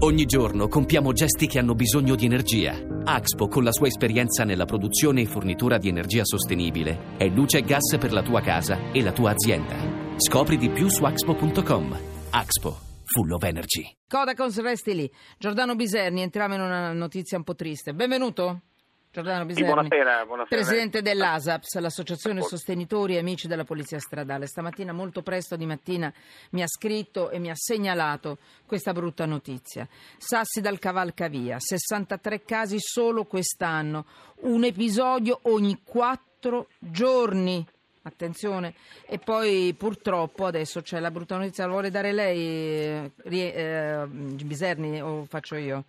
Ogni giorno compiamo gesti che hanno bisogno di energia. Axpo, con la sua esperienza nella produzione e fornitura di energia sostenibile, è luce e gas per la tua casa e la tua azienda. Scopri di più su axpo.com. Axpo, full of energy. Codacons resti lì. Giordano Biserni, entriamo in una notizia un po' triste. Benvenuto. Giordano Biserni, buonasera, buonasera. presidente dell'ASAPS, l'Associazione Sostenitori e Amici della Polizia Stradale. Stamattina, molto presto di mattina, mi ha scritto e mi ha segnalato questa brutta notizia. Sassi dal cavalcavia, 63 casi solo quest'anno, un episodio ogni quattro giorni. Attenzione, e poi purtroppo adesso c'è la brutta notizia, la vuole dare lei, eh, eh, Biserni, o faccio io?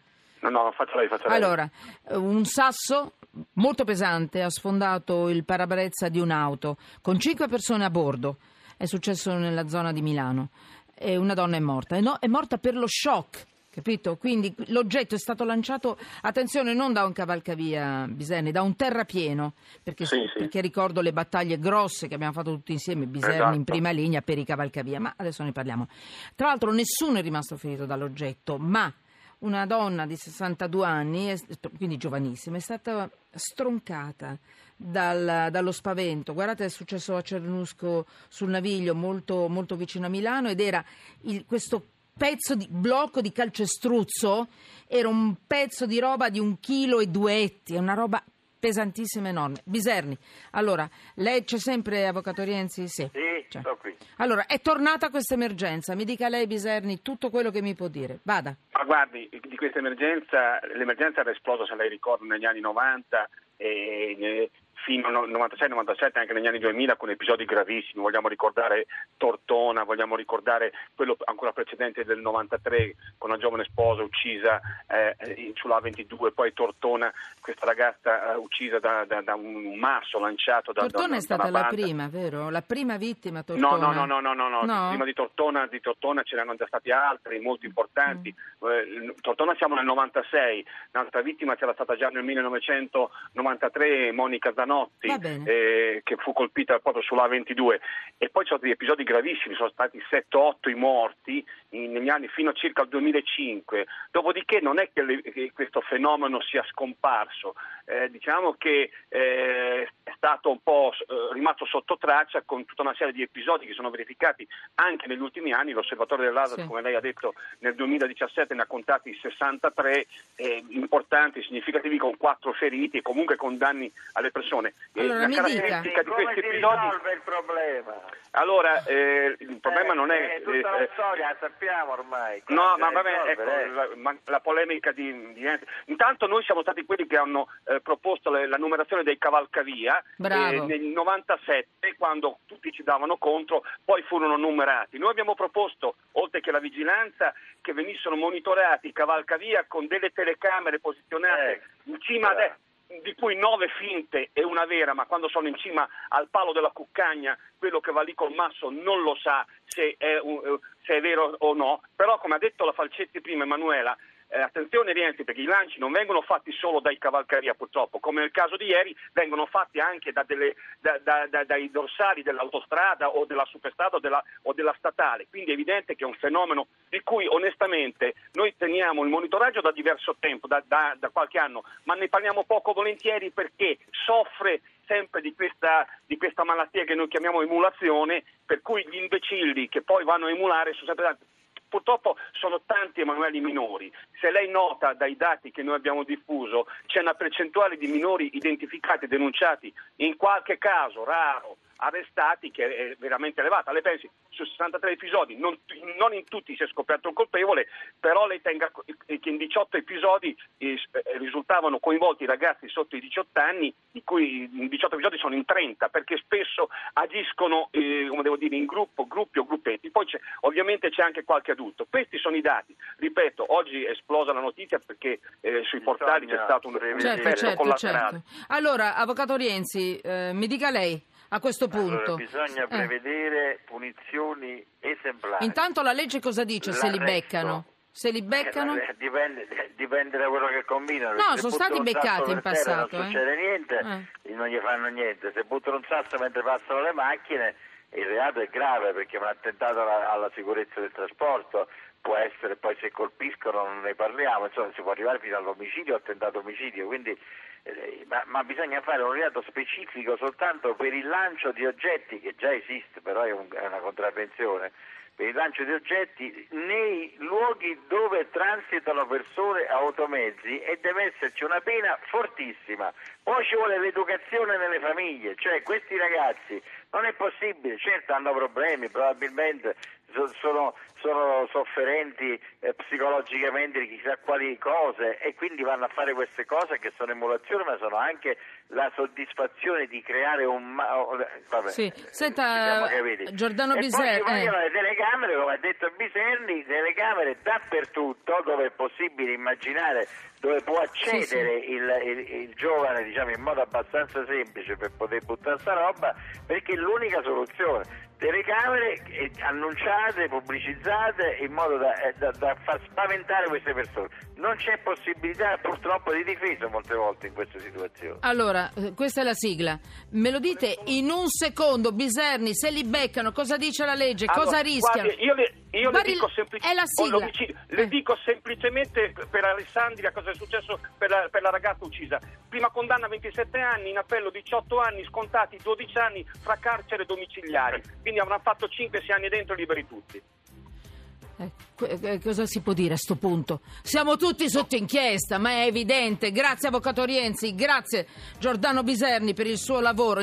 No, no, faccio lei, faccio lei. Allora, un sasso molto pesante ha sfondato il parabrezza di un'auto con cinque persone a bordo. È successo nella zona di Milano e una donna è morta. E no, è morta per lo shock. Capito? Quindi l'oggetto è stato lanciato, attenzione, non da un cavalcavia Biserni, da un terrapieno, perché, Sì, sì. perché ricordo le battaglie grosse che abbiamo fatto tutti insieme, Biserni Esatto. in prima linea per i cavalcavia, ma adesso ne parliamo. Tra l'altro nessuno è rimasto ferito dall'oggetto, ma una donna di 62 anni, quindi giovanissima, è stata stroncata dal- dallo spavento. Guardate, è successo a Cernusco sul Naviglio, molto, molto vicino a Milano, ed era il- questo pezzo di blocco di calcestruzzo, era un pezzo di roba di un chilo e due etti, è una roba pesantissima, enorme. Biserni, allora, lei c'è sempre, Avvocato Rienzi? Sì. Sì, C'è. sto qui. Allora, è tornata questa emergenza, mi dica lei, Biserni, tutto quello che mi può dire. Vada. Guardi, di questa emergenza, l'emergenza era esplosa, se lei ricorda, negli anni 90 e fino al 96-97, anche negli anni 2000, con episodi gravissimi. Vogliamo ricordare Tortona, vogliamo ricordare quello ancora precedente del 93, con una giovane sposa uccisa eh, sulla 22, poi Tortona, questa ragazza eh, uccisa da, da- da un masso lanciato da, Tortona da è stata la prima, vero? La prima vittima, No, Tortona. no, no, no, no, no, no. prima di Tortona, di Tortona ce n'erano già stati altri molto importanti. Mm. Eh, Tortona siamo nel 96, un'altra vittima c'era stata già nel 1993, Monica Zanotti, Va bene. eh, che fu colpita proprio sulla 22. E poi ci sono stati episodi gravissimi, sono stati 7-8 i morti in- negli anni fino a circa il 2005. Dopodiché non è che, le- che questo fenomeno sia scomparso, eh, diciamo che eh, è stato un po' eh, rimasto sotto traccia con tutta una serie di episodi che sono verificati anche negli ultimi anni. L'osservatorio dell'ASA, Sì. come lei ha detto, nel 2017 ne ha contati 63 eh, importanti, significativi, con 4 feriti e comunque con danni alle persone. E Allora, la mi dica. caratteristica di Come questi si episodi. risolve il problema? Allora, eh, il problema Eh, non è. eh, tutta eh, la storia la sappiamo ormai. No, Come ma vabbè, risolve, ecco, eh? la, ma- la polemica di, di Intanto noi siamo stati quelli che hanno eh, proposto le- la numerazione dei cavalcavia eh, nel 97, quando tutti ci davano contro, poi furono numerati. Noi abbiamo proposto, oltre che la vigilanza, che venissero monitorati i cavalcavia con delle telecamere posizionate in cima a destra di cui nove finte e una vera, ma quando sono in cima al palo della cuccagna, quello che va lì col masso non lo sa se è, un- eh, se è vero o no, però come ha detto la Falcetti prima Emanuela, eh, attenzione Rienzi perché i lanci non vengono fatti solo dai cavalcaria purtroppo, come nel caso di ieri vengono fatti anche da delle- da- da- da- dai dorsali dell'autostrada o della superstrada o della, o della statale, quindi è evidente che è un fenomeno di cui onestamente noi teniamo il monitoraggio da diverso tempo, da- da qualche anno, ma ne parliamo poco volentieri perché soffre sempre di questa, di questa malattia che noi chiamiamo emulazione, per cui gli imbecilli che poi vanno a emulare sono sempre tanti. Purtroppo sono tanti Emanueli minori. Se lei nota dai dati che noi abbiamo diffuso, c'è una percentuale di minori identificati e denunciati, in qualche caso raro, arrestati, che è veramente elevata. Lei pensi, su 63 episodi, non, non in tutti si è scoperto il colpevole, però lei tenga che in 18 episodi eh, risultavano coinvolti ragazzi sotto i 18 anni, di cui in 18 episodi sono in 30, perché spesso agiscono, eh, come devo dire, in gruppo, gruppi o gruppetti. Poi c'è, ovviamente c'è anche qualche adulto. Questi sono i dati. Ripeto, oggi è esplosa la notizia perché eh, sui portali c'è stato un Certo, effetto certo, collaterale. certo. Allora, Avvocato Rienzi, eh, mi dica lei a questo punto. Allora, bisogna Eh. prevedere punizioni esemplari. Intanto la legge cosa dice se li L'arresto. beccano? Se li beccano? Eh, Dipende, dipende da quello che combinano. No, Se sono stati beccati in passato, Non eh. succede niente, Eh. non gli fanno niente. Se buttano un sasso mentre passano le macchine, il reato è grave perché è un attentato alla, alla sicurezza del trasporto. può essere, poi se colpiscono non ne parliamo, insomma si può arrivare fino all'omicidio o tentato omicidio, quindi, eh, ma, ma, bisogna fare un reato specifico soltanto per il lancio di oggetti, che già esiste, però è, un, è una contravvenzione, per il lancio di oggetti nei luoghi dove transitano persone a automezzi e deve esserci una pena fortissima. Poi ci vuole l'educazione nelle famiglie, cioè questi ragazzi non è possibile, certo hanno problemi, probabilmente sono, sono sofferenti eh, psicologicamente di chissà quali cose e quindi vanno a fare queste cose che sono emulazioni ma sono anche la soddisfazione di creare un... Vabbè, sì. Senta, Giordano Biserni... Poi eh. le telecamere, come ha detto Biserni, telecamere dappertutto dove è possibile immaginare dove può accedere sì, sì. Il, il, il, giovane diciamo, in modo abbastanza semplice per poter buttare sta roba perché è l'unica soluzione telecamere annunciate, pubblicizzate in modo da, eh, da, da, far spaventare queste persone. Non c'è possibilità purtroppo di difesa molte volte in queste situazioni. Allora, eh, questa è la sigla. Me lo dite in un secondo, Biserni, se li beccano, cosa dice la legge, allora, cosa rischiano? Guardi, io le, io le dico, semplic- è la sigla. Le eh. dico semplicemente per Alessandria cosa è successo per la, per la ragazza uccisa. Prima condanna 27 anni, in appello 18 anni, scontati 12 anni fra carcere domiciliari quindi avranno fatto 5-6 anni dentro liberi tutti. Eh, cosa si può dire a questo punto? Siamo tutti sotto inchiesta, ma è evidente. Grazie Avvocato Rienzi, grazie Giordano Biserni per il suo lavoro.